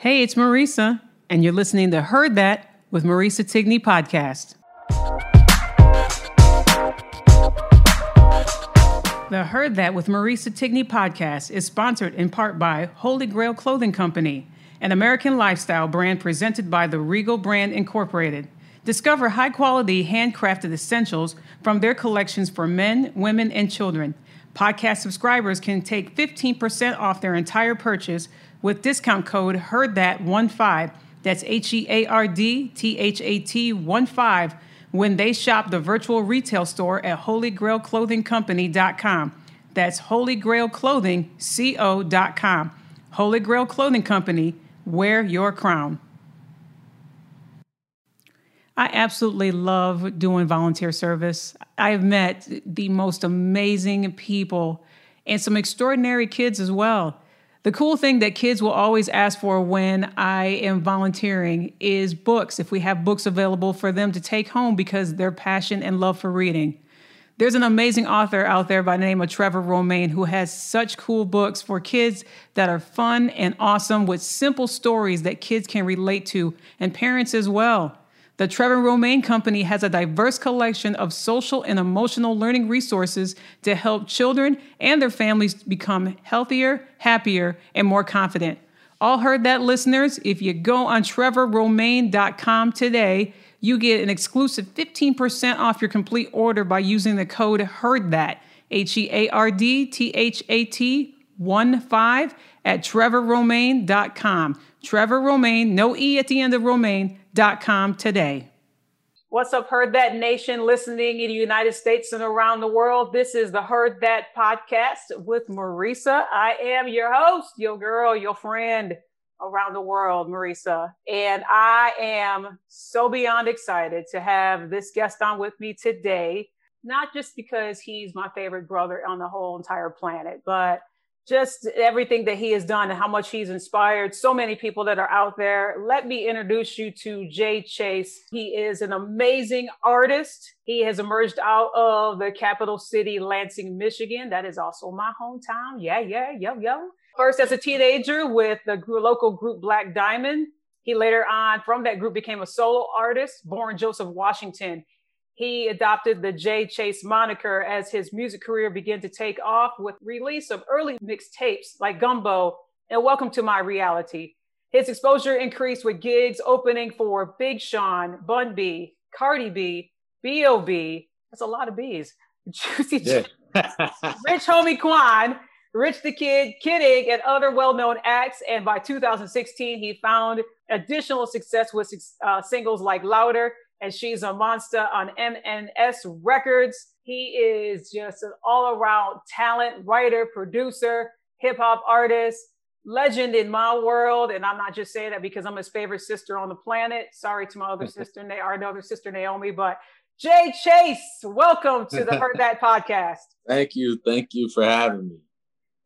Hey, it's Marisa, and you're listening to Heard That with Marisa Tigney podcast. The Heard That with Marisa Tigney podcast is sponsored in part by Holy Grail Clothing Company, an American lifestyle brand presented by the Regal Brand Incorporated. Discover high quality handcrafted essentials from their collections for men, women, and children. Podcast subscribers can take 15% off their entire purchase with discount code HEARDTHAT15. That's H E A R D T H A T 1 5 when they shop the virtual retail store at holygrailclothingcompany.com. That's holygrailclothingco.com. Holy Grail Clothing Company, wear your crown. I absolutely love doing volunteer service. I've met the most amazing people and some extraordinary kids as well. The cool thing that kids will always ask for when I am volunteering is books, if we have books available for them to take home because their passion and love for reading. There's an amazing author out there by the name of Trevor Romain who has such cool books for kids that are fun and awesome with simple stories that kids can relate to and parents as well. The Trevor Romain Company has a diverse collection of social and emotional learning resources to help children and their families become healthier, happier, and more confident. All heard that, listeners? If you go on trevorromain.com today, you get an exclusive 15% off your complete order by using the code HEARDTHAT, H E A R D T H A T 1 5 at trevorromain.com. Trevor Romain, no E at the end of Romain.com today. What's up, Heard That Nation listening in the United States and around the world? This is the Heard That podcast with Marisa. I am your host, your girl, your friend around the world, Marisa. And I am so beyond excited to have this guest on with me today, not just because he's my favorite brother on the whole entire planet, but just everything that he has done and how much he's inspired so many people that are out there. Let me introduce you to Jay Chase. He is an amazing artist. He has emerged out of the capital city, Lansing, Michigan. That is also my hometown. Yeah, yeah, yo, yo. First as a teenager with the local group Black Diamond. He later on from that group became a solo artist, born Joseph Washington he adopted the Jay Chase moniker as his music career began to take off with release of early mixtapes like Gumbo and Welcome to My Reality. His exposure increased with gigs opening for Big Sean, Bun B, Cardi B, B.O.B. That's a lot of B's. Juicy yeah. Rich Homie Quan, Rich the Kid, Kidding, and other well-known acts. And by 2016, he found additional success with uh, singles like Louder and she's a monster on MNS Records. He is just an all around talent, writer, producer, hip hop artist, legend in my world. And I'm not just saying that because I'm his favorite sister on the planet. Sorry to my other sister, our other sister Naomi, but Jay Chase, welcome to the Heard That podcast. Thank you. Thank you for having me.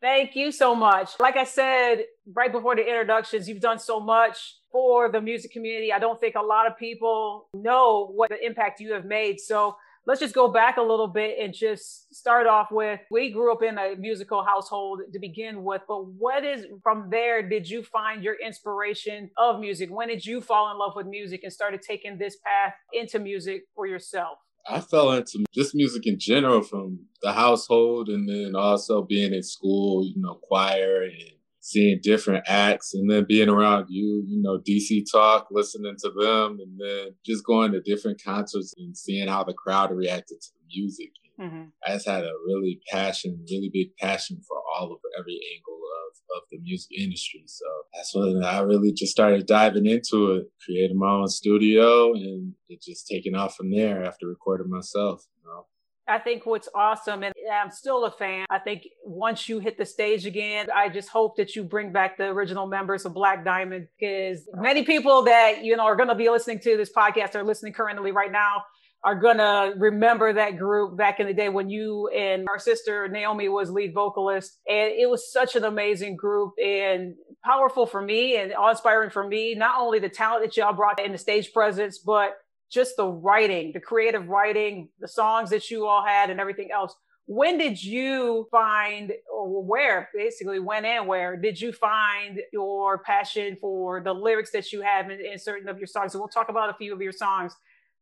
Thank you so much. Like I said right before the introductions, you've done so much for the music community. I don't think a lot of people know what the impact you have made. So let's just go back a little bit and just start off with we grew up in a musical household to begin with, but what is from there did you find your inspiration of music? When did you fall in love with music and started taking this path into music for yourself? I fell into just music in general from the household and then also being in school, you know, choir and seeing different acts and then being around you, you know, DC Talk, listening to them and then just going to different concerts and seeing how the crowd reacted to the music. Mm-hmm. I just had a really passion, really big passion for all of every angle of, of the music industry. So that's when I really just started diving into it, creating my own studio and it just taking off from there after recording myself, you know. I think what's awesome, and I'm still a fan. I think once you hit the stage again, I just hope that you bring back the original members of Black Diamond because many people that you know are going to be listening to this podcast are listening currently right now are gonna remember that group back in the day when you and our sister Naomi was lead vocalist. And it was such an amazing group and powerful for me and awe inspiring for me. Not only the talent that y'all brought in the stage presence, but just the writing, the creative writing, the songs that you all had and everything else. when did you find or where basically when and where did you find your passion for the lyrics that you have in, in certain of your songs so we'll talk about a few of your songs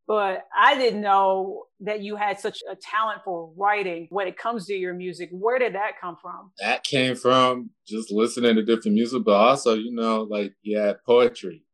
but I didn't know that you had such a talent for writing when it comes to your music. Where did that come from? That came from just listening to different music, but also, you know, like yeah, poetry.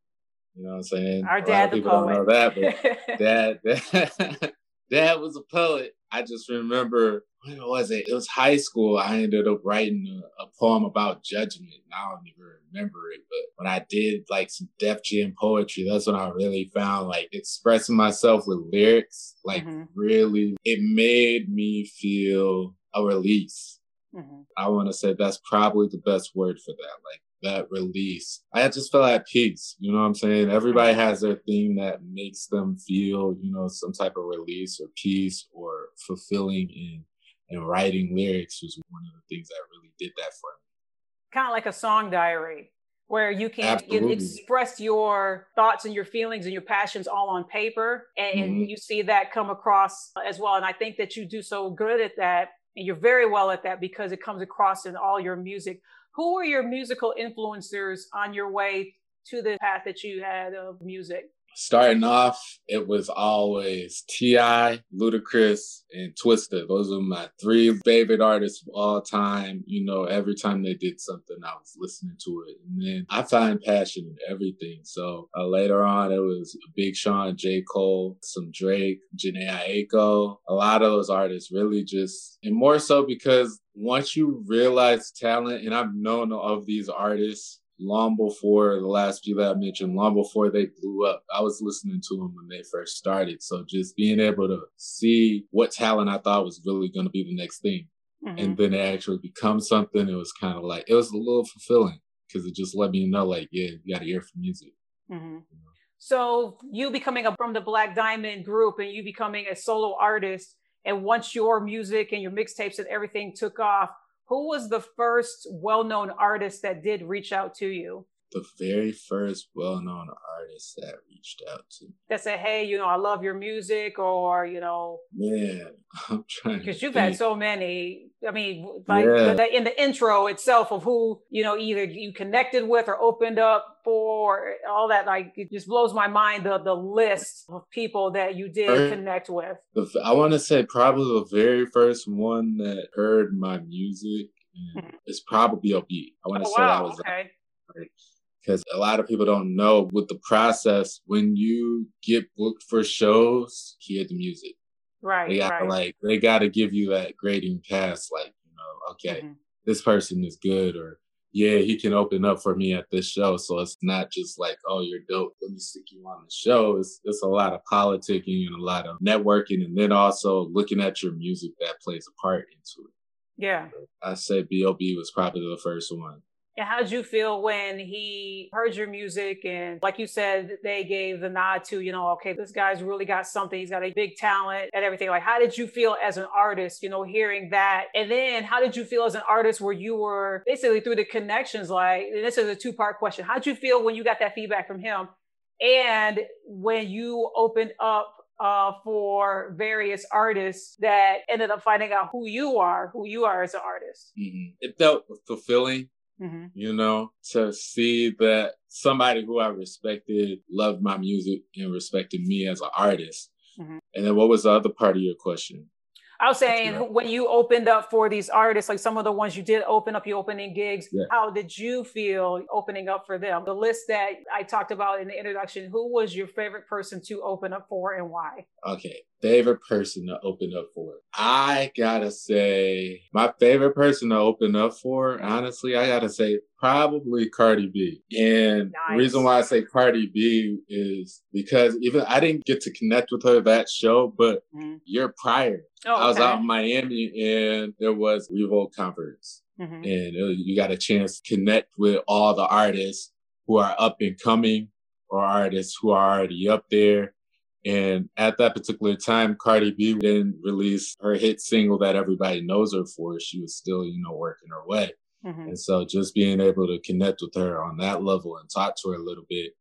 You know what I'm saying? Our dad, the poet. Don't know that, but dad, dad, dad was a poet. I just remember when was it? It was high school. I ended up writing a, a, poem about judgment. I don't even remember it, but when I did like some Def Jam poetry, that's when I really found like expressing myself with lyrics. Like mm-hmm. really, it made me feel a release. Mm-hmm. I want to say that's probably the best word for that. Like that release. I just felt at peace. You know what I'm saying? Everybody mm-hmm. has their thing that makes them feel, you know, some type of release or peace or fulfilling in and writing lyrics was one of the things that really did that for me. Kind of like a song diary where you can express your thoughts and your feelings and your passions all on paper and mm-hmm. you see that come across as well and i think that you do so good at that and you're very well at that because it comes across in all your music who were your musical influencers on your way to the path that you had of music starting off, it was always T.I., Ludacris, and Twista. Those are my three favorite artists of all time. You know, every time they did something, I was listening to it. And then I find passion in everything. So uh, later on, it was Big Sean, J. Cole, some Drake, Jhené Aiko. A lot of those artists really just, and more so because once you realize talent, and I've known of these artists long before the last few that I mentioned, long before they blew up. I was listening to them when they first started. So just being able to see what talent I thought was really going to be the next thing. Mm-hmm. And then it actually become something. It was kind of like, it was a little fulfilling because it just let me know, like, yeah, you got to hear from music. Mm-hmm. You know? So you becoming a, from the Black Diamond group and you becoming a solo artist. And once your music and your mixtapes and everything took off, who was the first well-known artist that did reach out to you? The very first well-known artist that reached out to me. That said, hey, you know, I love your music, or you know, man, I'm trying because you've think. had so many. I mean, like yeah. in the intro itself of who you know either you connected with or opened up for, all that. Like it just blows my mind the the list of people that you did connect with. I want to say probably the very first one that heard my music mm-hmm. is probably OB. I want to oh, say wow. that was okay. Like, because a lot of people don't know with the process when you get booked for shows, hear the music. Right. They got right. like they gotta give you that grading pass, like, you know, okay, mm-hmm. this person is good or yeah, he can open up for me at this show. So it's not just like, oh, you're dope. Let me stick you on the show. It's it's a lot of politicking and a lot of networking and then also looking at your music that plays a part into it. Yeah. I said B.O.B. was probably the first one. And how did you feel when he heard your music and, like you said, they gave the nod to, you know, okay, this guy's really got something. He's got a big talent and everything. Like, how did you feel as an artist, you know, hearing that? And then how did you feel as an artist where you were basically through the connections? Like, this is a two part question. How did you feel when you got that feedback from him? And when you opened up uh, for various artists that ended up finding out who you are, who you are as an artist. Mm-hmm. It felt fulfilling Mm-hmm. You know, to see that somebody who I respected loved my music and respected me as an artist. Mm-hmm. And then what was the other part of your question? I was saying when you opened up for these artists, like some of the ones you did open up, you opening gigs. Yeah. How did you feel opening up for them? The list that I talked about in the introduction, who was your favorite person to open up for and why? Okay, favorite person to open up for. I gotta say, my favorite person to open up for, honestly, I gotta say probably Cardi B. And nice. the reason why I say Cardi B is because even I didn't get to connect with her that show, but mm-hmm. year prior, oh, okay. I was out in Miami and there was Revolt Conference. Mm-hmm. And uh, you got a chance to connect with all the artists who are up and coming or artists who are already up there. And at that particular time, Cardi B didn't release her hit single that everybody knows her for. She was still, you know, working her way. Mm-hmm. And so just being able to connect with her on that level and talk to her a little bit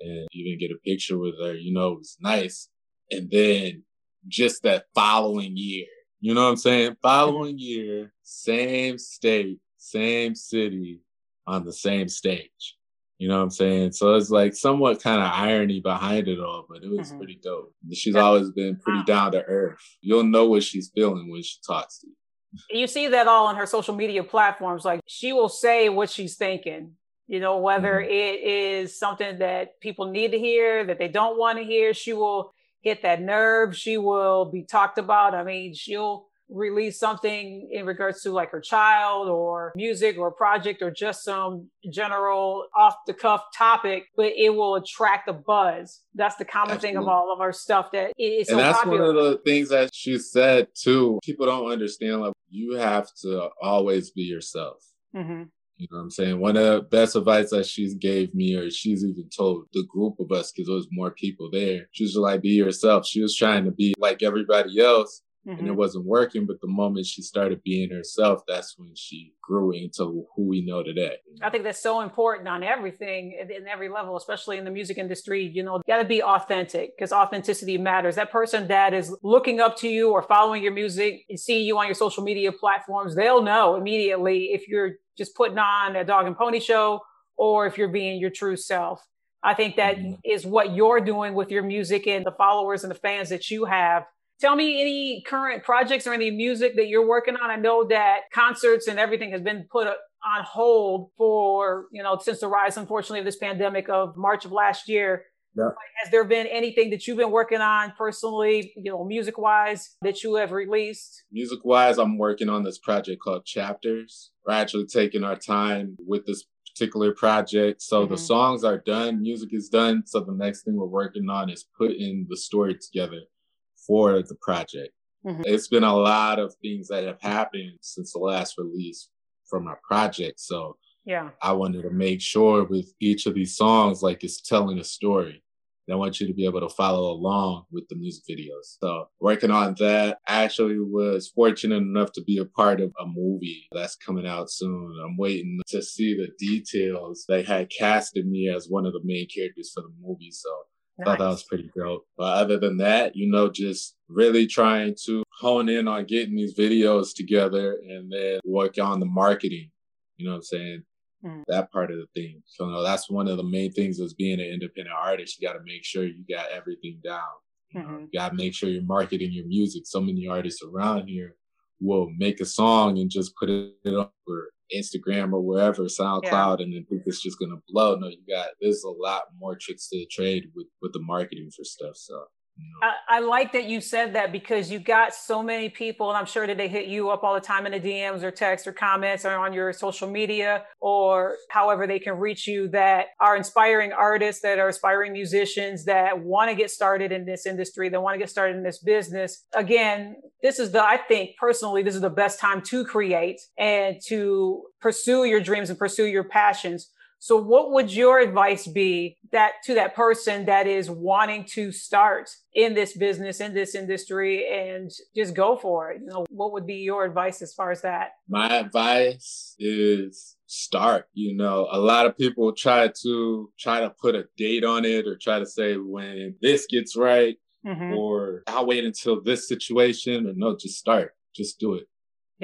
and even get a picture with her, you know, was nice. And then just that following year, You know what I'm saying? Following year, same state, same city, on the same stage. You know what I'm saying? So it's like somewhat kind of irony behind it all, but it was mm-hmm. pretty dope. She's always been pretty down to earth. You'll know what she's feeling when she talks to you. You see that all on her social media platforms. Like she will say what she's thinking, you know, whether mm-hmm. it is something that people need to hear, that they don't want to hear, she will hit that nerve. She will be talked about. I mean, she'll release something in regards to like her child or music or project or just some general off the cuff topic, but it will attract a buzz. That's the common Absolutely. thing of all of our stuff that is and so that's popular. one of the things that she said too. People don't understand like you have to always be yourself. Mm-hmm. You know what I'm saying? One of the best advice that she's gave me, or she's even told the group of us, because there was more people there. She was like, be yourself. She was trying to be like everybody else, Mm-hmm. and it mm-hmm. wasn't working. But the moment she started being herself, that's when she grew into who we know today. I think that's so important on everything in every level, especially in the music industry. You know, you got to be authentic because authenticity matters. That person that is looking up to you or following your music and seeing you on your social media platforms, they'll know immediately if you're just putting on a dog and pony show or if you're being your true self. I think that mm-hmm. is what you're doing with your music and the followers and the fans that you have Tell me any current projects or any music that you're working on. I know that concerts and everything has been put on hold for, you know, since the rise, unfortunately, of this pandemic of March of last year. Yeah. Has there been anything that you've been working on personally, you know, music wise, that you have released? Music wise, I'm working on this project called Chapters. We're actually taking our time with this particular project. So mm-hmm. the songs are done, music is done. So the next thing we're working on is putting the story together for the project. Mm-hmm. It's been a lot of things that have happened since the last release from our project. So yeah, I wanted to make sure with each of these songs, like it's telling a story. And I want you to be able to follow along with the music videos. So working on that, I actually was fortunate enough to be a part of a movie that's coming out soon. I'm waiting to see the details. They had casted me as one of the main characters for the movie. So Nice. Thought that was pretty dope. But other than that, you know, just really trying to hone in on getting these videos together and then work on the marketing. You know what I'm saying? Mm. That part of the thing. So, you know, that's one of the main things as being an independent artist. You got to make sure you got everything down. You, mm-hmm. you got to make sure you're marketing your music. So many artists around here will make a song and just put it up for Instagram or wherever, SoundCloud, yeah. and then think it's just gonna blow. No, you got there's a lot more tricks to the trade with with the marketing for stuff. So I, I, like that you said that because you got so many people, and I'm sure that they hit you up all the time in the DMs or texts or comments or on your social media or however they can reach you that are inspiring artists, that are aspiring musicians that want to get started in this industry, that want to get started in this business. Again, this is the, I think personally, this is the best time to create and to pursue your dreams and pursue your passions so what would your advice be that to that person that is wanting to start in this business, in this industry and just go for it? You know, what would be your advice as far as that? My advice is start. You know, a lot of people try to try to put a date on it or try to say when this gets right mm-hmm. or I'll wait until this situation or no, just start. Just do it.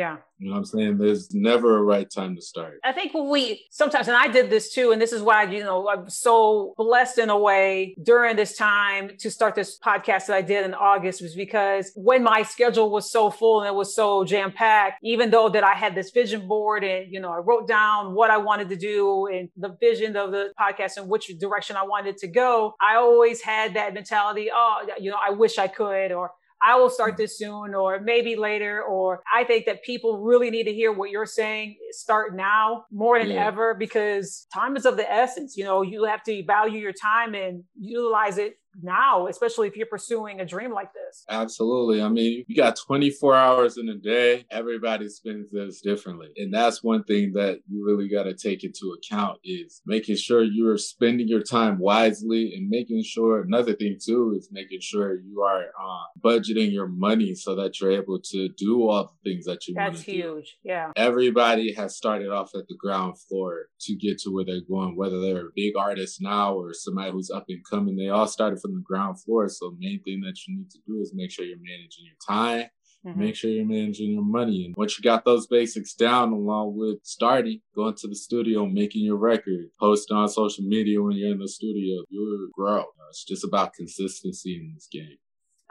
Yeah. You know what I'm saying? There's never a right time to start. I think we sometimes, and I did this too, and this is why, you know, I'm so blessed in a way during this time to start this podcast that I did in August was because when my schedule was so full and it was so jam packed, even though that I had this vision board and, you know, I wrote down what I wanted to do and the vision of the podcast and which direction I wanted to go, I always had that mentality, oh, you know, I wish I could, or I will start this soon or maybe later. Or I think that people really need to hear what you're saying. Start now more than yeah. ever because time is of the essence. You know, you have to value your time and utilize it now, especially if you're pursuing a dream like this. Absolutely. I mean, you got 24 hours in a day. Everybody spends this differently. And that's one thing that you really got to take into account is making sure you're spending your time wisely and making sure another thing too is making sure you are uh, budgeting your money so that you're able to do all the things that you want to do. That's huge. Yeah. Everybody has started off at the ground floor to get to where they're going, whether they're a big artist now or somebody who's up and coming. They all started from the ground floor. So main thing that you need to do is make sure you're managing your time, Mm-hmm. Make sure you're managing your money. And once you got those basics down, along with starting, going to the studio, making your record, posting on social media when you're in the studio, you'll grow. It's just about consistency in this game.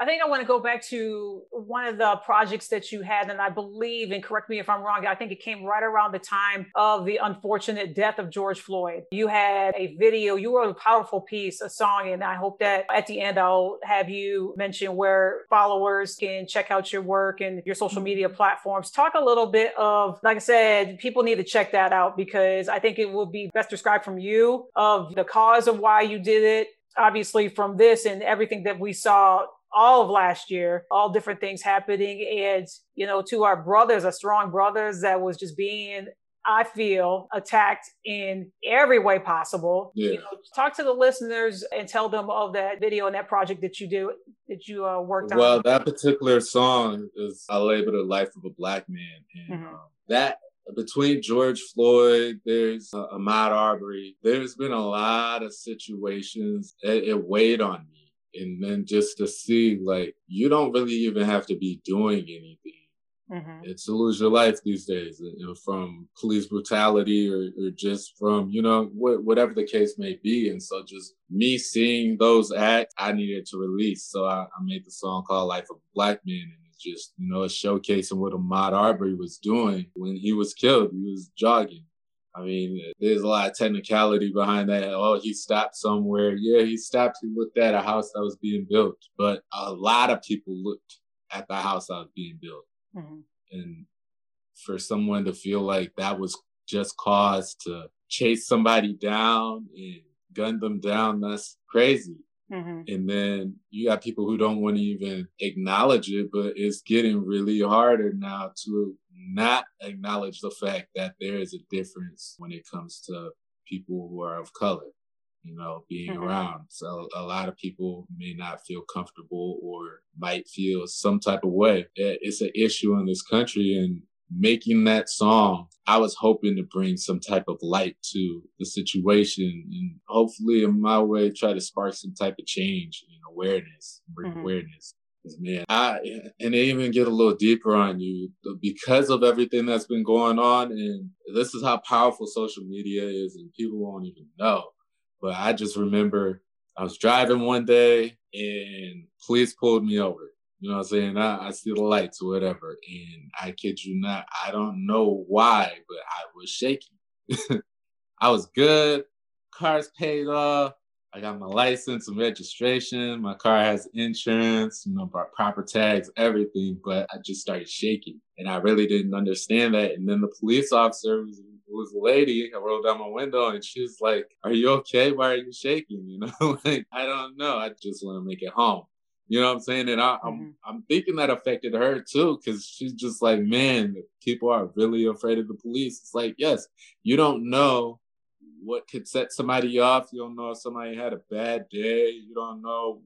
I think I want to go back to one of the projects that you had, and I believe, and correct me if I'm wrong, I think it came right around the time of the unfortunate death of George Floyd. You had a video, you wrote a powerful piece, a song, and I hope that at the end I'll have you mention where followers can check out your work and your social media platforms. Talk a little bit of, like I said, people need to check that out because I think it will be best described from you of the cause of why you did it obviously from this and everything that we saw all of last year, all different things happening. And, you know, to our brothers, our strong brothers that was just being, I feel, attacked in every way possible. Yeah. You know, talk to the listeners and tell them of that video and that project that you do, that you uh, worked well, on. Well, that particular song is, I labeled The Life of a Black Man. And mm-hmm. um, that between George Floyd, there's uh, Ahmaud Arbery, there's been a lot of situations. It, it weighed on me and then just to see like you don't really even have to be doing anything mm-hmm. it's to lose your life these days you know from police brutality or, or just from you know wh- whatever the case may be. And so just me seeing those acts i needed to release. So I, I made the song called life of a black man and it's just you know showcasing what ahmaud arbery was doing when he was killed. He was jogging I mean, there's a lot of technicality behind that. Oh, he stopped somewhere. Yeah, he stopped. He looked at a house that was being built, but a lot of people looked at the house that was being built. Mm-hmm. And for someone to feel like that was just cause to chase somebody down and gun them down, that's crazy. Mm-hmm. And then you got people who don't want to even acknowledge it, but it's getting really harder now to not acknowledge the fact that there is a difference when it comes to people who are of color, you know, being mm-hmm. around. So a lot of people may not feel comfortable or might feel some type of way. It's an issue in this country and making that song, I was hoping to bring some type of light to the situation and hopefully in my way try to spark some type of change and awareness, bring mm-hmm. awareness. Man, I and they even get a little deeper on you because of everything that's been going on, and this is how powerful social media is, and people won't even know. But I just remember I was driving one day, and police pulled me over you know what I'm saying? I, I see the lights or whatever. And I kid you not, I don't know why, but I was shaking. I was good. Car's paid off. I got my license and registration. My car has insurance, you know, proper tags, everything. But I just started shaking. And I really didn't understand that. And then the police officer was, was a lady. I rolled down my window and she was like, Are you okay? Why are you shaking? You know, like, I don't know. I just want to make it home. You know what I'm saying? And I, am mm-hmm. I'm, I'm thinking that affected her too, because she's just like, man, people are really afraid of the police. It's like, yes, you don't know what could set somebody off. You don't know if somebody had a bad day. You don't know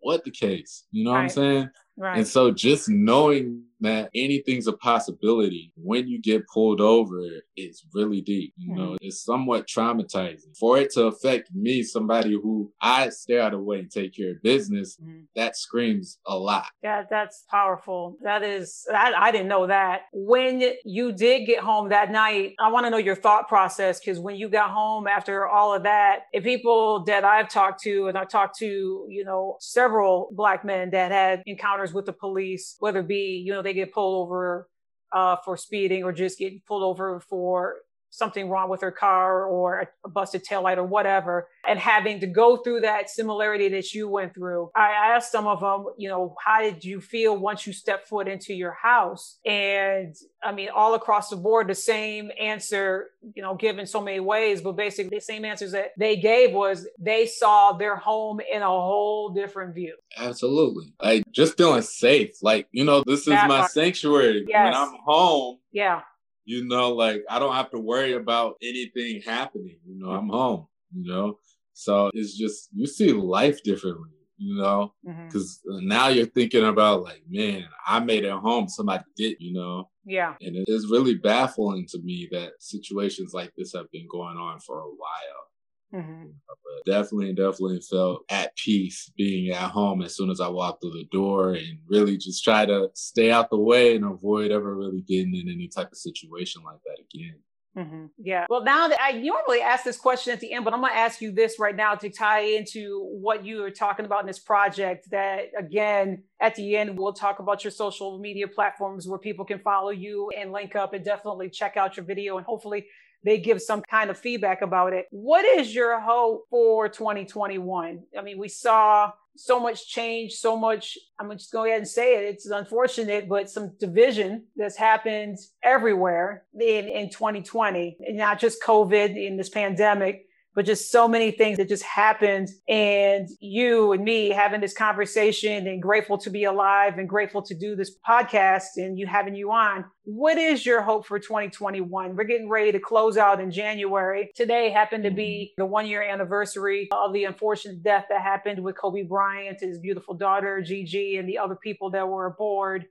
what the case. You know right. what I'm saying? Right. And so just knowing that anything's a possibility when you get pulled over is really deep. You mm-hmm. know, it's somewhat traumatizing. For it to affect me, somebody who I stay out of the way and take care of business, mm-hmm. that screams a lot. Yeah, that's powerful. That is, I, I didn't know that. When you did get home that night, I want to know your thought process because when you got home after all of that, if people that I've talked to, and I've talked to, you know, several black men that had encounters with the police, whether it be, you know, they get pulled over uh, for speeding or just getting pulled over for something wrong with her car or a busted taillight or whatever, and having to go through that similarity that you went through. I asked some of them, you know, how did you feel once you stepped foot into your house? And I mean, all across the board, the same answer, you know, given so many ways, but basically the same answers that they gave was they saw their home in a whole different view. Absolutely. Like just feeling safe. Like, you know, this is that my part. sanctuary. Yes. When I'm home. Yeah you know, like I don't have to worry about anything happening. You know, I'm home, you know? So it's just, you see life differently, you know? Because mm-hmm. now you're thinking about, like, man, I made it home. Somebody did, you know? Yeah. And it is really baffling to me that situations like this have been going on for a while. Mm-hmm. But definitely, definitely felt at peace being at home as soon as I walked through the door and really just try to stay out the way and avoid ever really getting in any type of situation like that again. Mm-hmm. Yeah. Well, now that I normally ask this question at the end, but I'm going to ask you this right now to tie into what you are talking about in this project. That again, at the end, we'll talk about your social media platforms where people can follow you and link up and definitely check out your video and hopefully they give some kind of feedback about it. What is your hope for 2021? I mean, we saw so much change, so much. I'm just go ahead and say it. It's unfortunate, but some division that's happened everywhere in, in 2020, and not just COVID in this pandemic, but just so many things that just happened. And you and me having this conversation and grateful to be alive and grateful to do this podcast and you having you on. What is your hope for 2021? We're getting ready to close out in January. Today happened to be mm-hmm. the one year anniversary of the unfortunate death that happened with Kobe Bryant, his beautiful daughter, Gigi, and the other people that were aboard.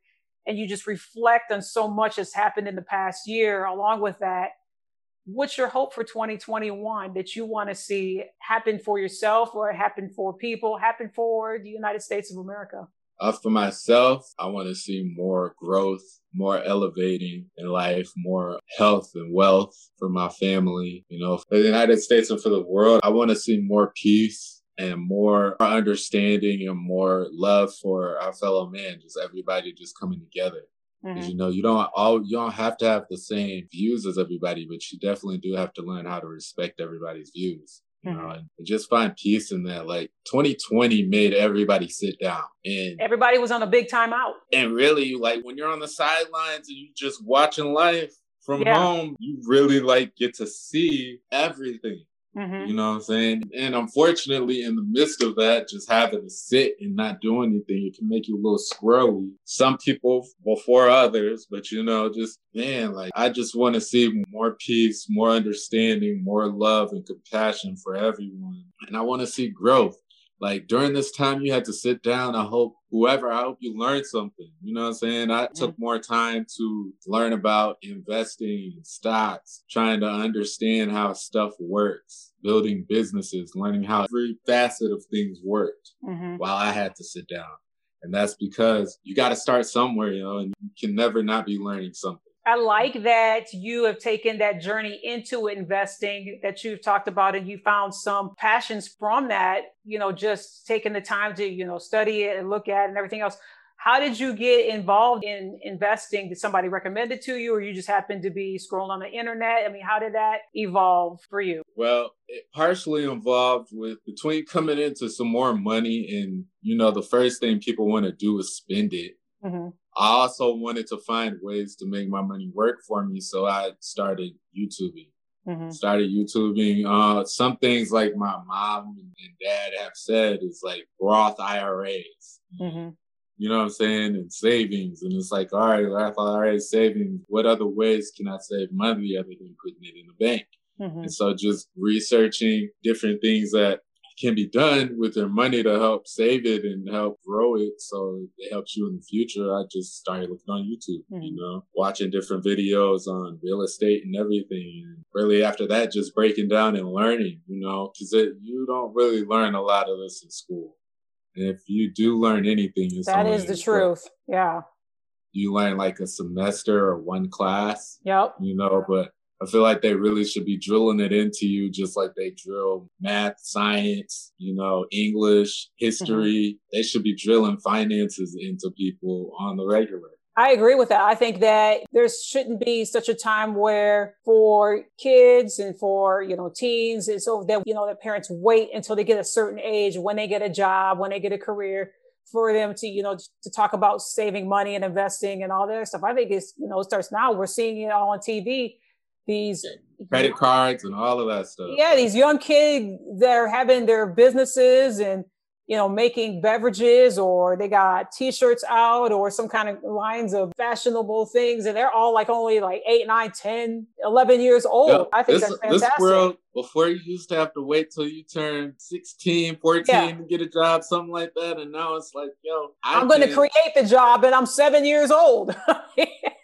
And you just reflect on so much that's happened in the past year. Along with that, what's your hope for 2021 that you want to see happen for yourself or happen for people, happen for the United States of America? Uh, for myself, I want to see more growth, more elevating in life, more health and wealth for my family. You know, for the United States and for the world, I want to see more peace and more understanding and more love for our fellow man, just everybody just coming together. Mm-hmm. You know, you don't all you don't have to have the same views as everybody, but you definitely do have to learn how to respect everybody's views. You mm-hmm. know, and just find peace in that. Like 2020 made everybody sit down, and everybody was on a big timeout. And really, like when you're on the sidelines and you're just watching life from yeah. home, you really like get to see everything. Mm-hmm. You know what I'm saying? And unfortunately, in the midst of that, just having to sit and not do anything, it can make you a little squirrely. Some people before others, but you know, just man, like I just want to see more peace, more understanding, more love and compassion for everyone. And I want to see growth. Like during this time, you had to sit down. I hope whoever, I hope you learned something. You know what I'm saying? I took more time to learn about investing in stocks, trying to understand how stuff works, building businesses, learning how every facet of things worked mm-hmm. while I had to sit down. And that's because you got to start somewhere, you know, and you can never not be learning something. I like that you have taken that journey into investing that you've talked about and you found some passions from that, you know, just taking the time to, you know, study it and look at it and everything else. How did you get involved in investing? Did somebody recommend it to you or you just happened to be scrolling on the internet? I mean, how did that evolve for you? Well, it partially involved with between coming into some more money and, you know, the first thing people want to do is spend it. Mm-hmm. I also wanted to find ways to make my money work for me. So I started YouTubing. Mm-hmm. Started YouTubing. Uh, some things like my mom and dad have said is like Roth IRAs. Mm-hmm. You know what I'm saying? And savings. And it's like, all right, Roth IRA savings. What other ways can I save money other than putting it in the bank? Mm-hmm. And so just researching different things that can be done with their money to help save it and help grow it so it helps you in the future. I just started looking on youtube mm-hmm. you know watching different videos on real estate and everything and really after that just breaking down and learning you know because you don't really learn a lot of this in school. And if you do learn anything it's that is the truth yeah. you learn like a semester or one class yep you know but I feel like they really should be drilling it into you just like they drill math, science, you know, English, history. Mm-hmm. They should be drilling finances into people on the regular. I agree with that. I think that there shouldn't be such a time where for kids and for, you know, teens and so that, you know, that parents wait until they get a certain age when they get a job, when they get a career for them to, you know, to talk about saving money and investing and all that stuff. I think it's, you know, it starts now. We're seeing it all on TV these credit cards and all of that stuff. Yeah, these young kids that are having their businesses and you know making beverages or they got t-shirts out or some kind of lines of fashionable things and they're all like only like 8 9 10 11 years old. I think this, that's fantastic. this world before you used to have to wait till you turn 16 14 yeah. to get a job something like that and now it's like yo I am going to create the job and i'm seven years old.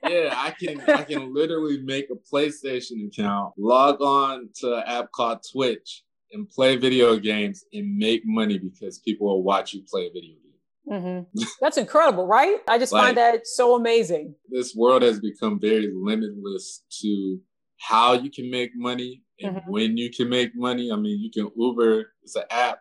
Yeah, I can I can literally make a PlayStation account, log on to an app called Twitch, and play video games and make money because people will watch you play a video game. Mm-hmm. That's incredible, right? I just like, find that so amazing. This world has become very limitless to how you can make money and mm-hmm. when you can make money. I mean, you can Uber, it's an app.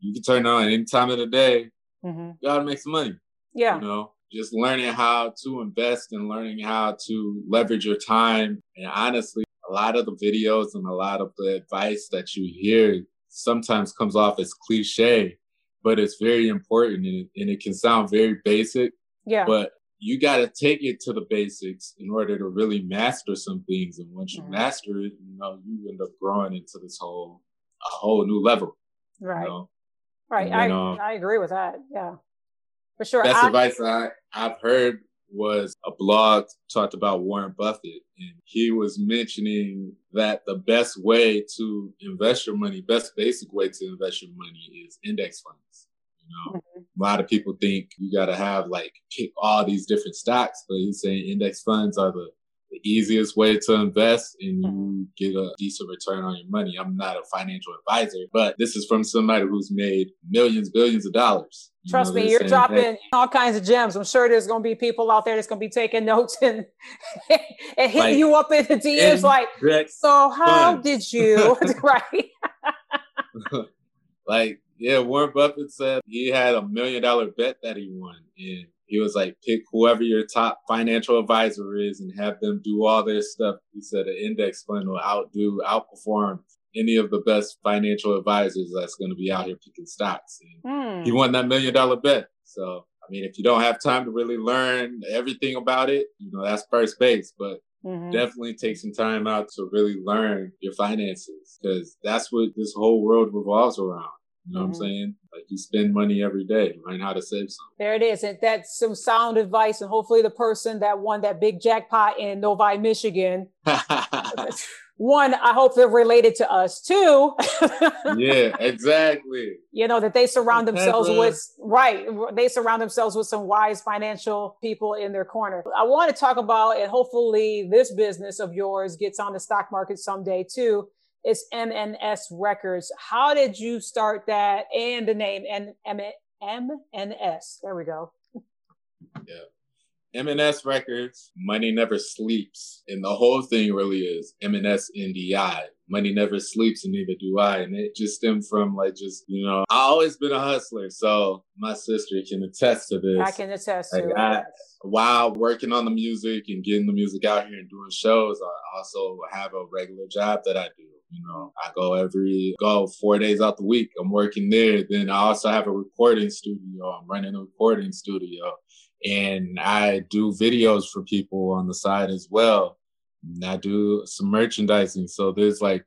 You can turn on any time of the day. Mm-hmm. You gotta make some money. Yeah. You know, just learning how to invest and learning how to leverage your time. And honestly, a lot of the videos and a lot of the advice that you hear sometimes comes off as cliche, but it's very important and it, and it can sound very basic. Yeah. But you got to take it to the basics in order to really master some things. And once you mm-hmm. master it, you know, you end up growing into this whole, a whole new level. Right. You know? Right. Then, I, uh, I agree with that. Yeah. For sure. Best I, advice I, I've heard was a blog talked about Warren Buffett, and he was mentioning that the best way to invest your money, best basic way to invest your money is index funds. You know, mm-hmm. a lot of people think you got to have like pick all these different stocks, but he's saying index funds are the the easiest way to invest and you mm-hmm. get a decent return on your money. I'm not a financial advisor, but this is from somebody who's made millions, billions of dollars. Trust you know, me, you're dropping all kinds of gems. I'm sure there's going to be people out there that's going to be taking notes and and hitting like, you up in the DMs like, so how fun. did you? right. like, yeah, Warren Buffett said he had a million dollar bet that he won. And he was like, pick whoever your top financial advisor is and have them do all their stuff. He said an index fund will outdo, outperform any of the best financial advisors that's going to be out here picking stocks. Mm. He won that million dollar bet. So, I mean, if you don't have time to really learn everything about it, you know, that's first base, but mm-hmm. definitely take some time out to really learn your finances because that's what this whole world revolves around. You know mm-hmm. what I'm mm-hmm. saying? Like you spend money every day, learn how to save some. There it is. And that's some sound advice. And hopefully the person that won that big jackpot in Novi, Michigan. one, I hope they're related to us. too. yeah, exactly. You know, that they surround themselves with right. They surround themselves with some wise financial people in their corner. I want to talk about, and hopefully this business of yours gets on the stock market someday too it's M&S Records. How did you start that and the name and M&S? There we go. Yeah. M&S Records, Money Never Sleeps. And the whole thing really is M&S NDI. Money never sleeps and neither do I. And it just stemmed from like just, you know, I always been a hustler. So my sister can attest to this. I can attest to it. while working on the music and getting the music out here and doing shows, I also have a regular job that I do. You know, I go every go four days out the week. I'm working there. Then I also have a recording studio. I'm running a recording studio, and I do videos for people on the side as well. And I do some merchandising. So there's like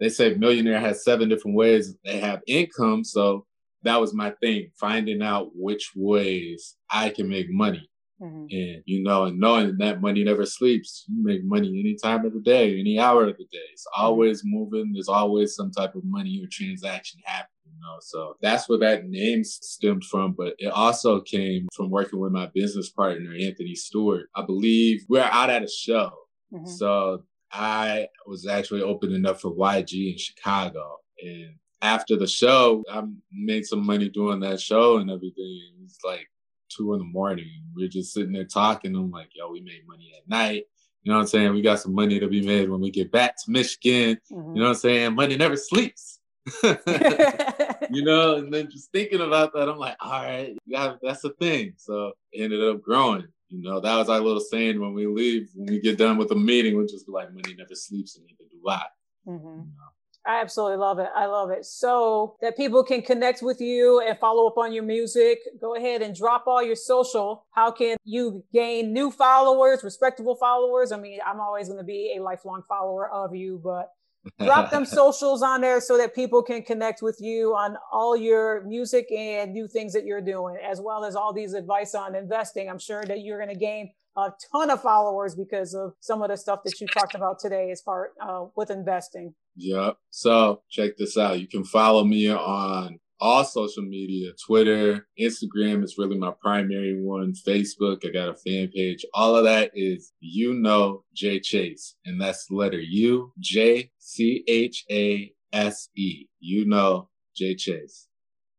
they say millionaire has seven different ways they have income. So that was my thing, finding out which ways I can make money. Mm-hmm. And you know, and knowing that money never sleeps, you make money any time of the day, any hour of the day. It's mm-hmm. always moving. There's always some type of money or transaction happening. You know, so that's where that name stemmed from. But it also came from working with my business partner Anthony Stewart. I believe we we're out at a show, mm-hmm. so I was actually opening up for YG in Chicago, and after the show, I made some money doing that show and everything. It was like two in the morning. We're just sitting there talking. I'm like, yo, we made money at night. You know what I'm saying? We got some money to be made when we get back to Michigan. Mm-hmm. You know what I'm saying? Money never sleeps. you know, and then just thinking about that, I'm like, all right, yeah, that's the thing. So ended up growing. You know, that was our little saying when we leave, when we get done with the meeting, we'll just be like, money never sleeps and neither do I. Mm-hmm. You know? I absolutely love it. I love it. So that people can connect with you and follow up on your music, go ahead and drop all your social. How can you gain new followers, respectable followers? I mean, I'm always going to be a lifelong follower of you, but drop them socials on there so that people can connect with you on all your music and new things that you're doing, as well as all these advice on investing. I'm sure that you're going to gain a ton of followers because of some of the stuff that you talked about today as far uh, with investing. Yep. So check this out. You can follow me on all social media Twitter, Instagram is really my primary one, Facebook, I got a fan page. All of that is you know J Chase, and that's the letter U J C H A S E. You know J Chase.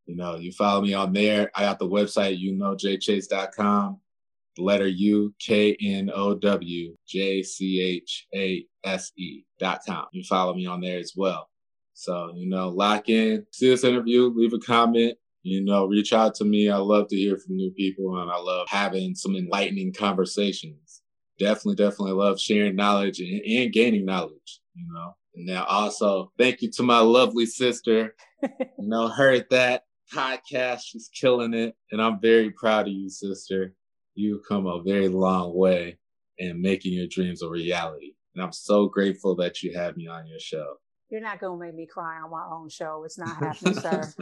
You know, you follow me on there. I got the website, you know, jchase.com. The letter U K N O W J C H A S E dot com. You follow me on there as well. So, you know, lock in, see this interview, leave a comment, you know, reach out to me. I love to hear from new people and I love having some enlightening conversations. Definitely, definitely love sharing knowledge and, and gaining knowledge, you know. And now also thank you to my lovely sister. you know, heard that podcast. She's killing it. And I'm very proud of you, sister. You've come a very long way in making your dreams a reality. And I'm so grateful that you had me on your show. You're not going to make me cry on my own show. It's not happening, sir.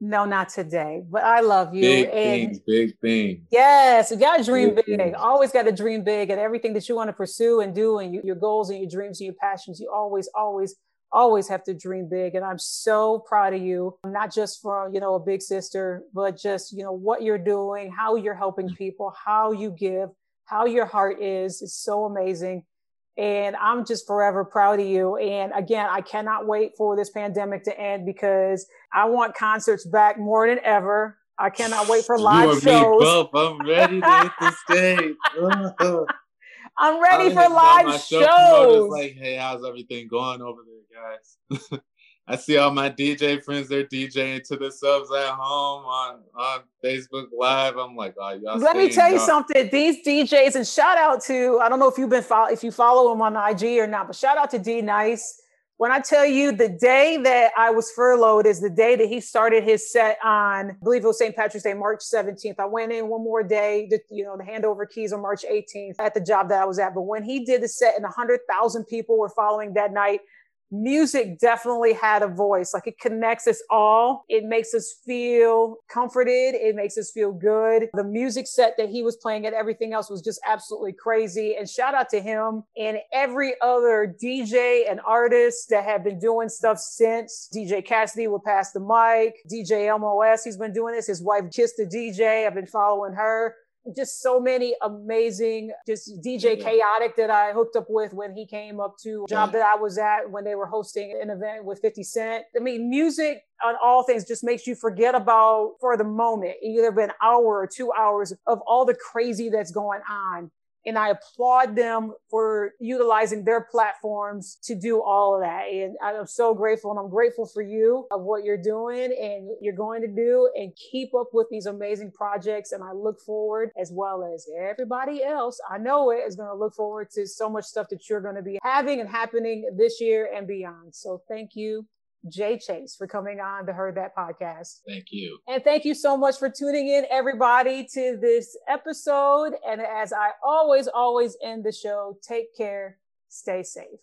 No, not today. But I love you. Big and things, big things. Yes, you got to dream big. big. Always got to dream big, and everything that you want to pursue and do, and you, your goals and your dreams and your passions. You always, always, always have to dream big. And I'm so proud of you, not just for you know a big sister, but just you know what you're doing, how you're helping mm. people, how you give, how your heart is. It's so amazing. And I'm just forever proud of you. And again, I cannot wait for this pandemic to end because I want concerts back more than ever. I cannot wait for live you shows. both. I'm ready to hit the stage. I'm ready for live shows. Like, hey, how's everything going over there, guys? I see all my DJ friends, they're DJing to the subs at home on, on Facebook Live. I'm like, oh, y'all. Let me tell you something. These DJs, and shout out to, I don't know if you've been follow, if you follow him on IG or not, but shout out to D Nice. When I tell you the day that I was furloughed is the day that he started his set on, I believe it was St. Patrick's Day, March 17th. I went in one more day to, you know, the handover keys on March 18th at the job that I was at. But when he did the set and 100,000 people were following that night, music definitely had a voice. Like it connects us all. It makes us feel comforted. It makes us feel good. The music set that he was playing and everything else was just absolutely crazy. And shout out to him and every other DJ and artist that have been doing stuff since. DJ Cassidy will pass the mic. DJ MOS, he's been doing this. His wife kissed the DJ. I've been following her just so many amazing, just DJ Chaotic that I hooked up with when he came up to a job that I was at when they were hosting an event with 50 Cent. I mean, music on all things just makes you forget about for the moment, either been an hour or two hours of all the crazy that's going on. And I applaud them for utilizing their platforms to do all of that. And I'm so grateful and I'm grateful for you of what you're doing and you're going to do and keep up with these amazing projects. And I look forward as well as everybody else. I know it is going to look forward to so much stuff that you're going to be having and happening this year and beyond. So thank you Jay Chase for coming on the Heard That podcast. Thank you. And thank you so much for tuning in, everybody, to this episode. And as I always, always end the show, take care, stay safe.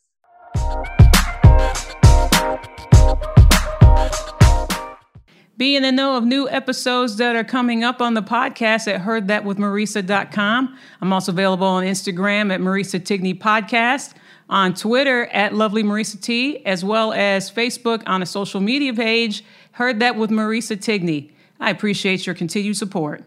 Be in the know of new episodes that are coming up on the podcast at heardthatwithmarisa.com. I'm also available on Instagram at Marisa Tigney Podcast on Twitter at Lovely Marisa T, as well as Facebook on a social media page. Heard that with Marisa Tigney. I appreciate your continued support.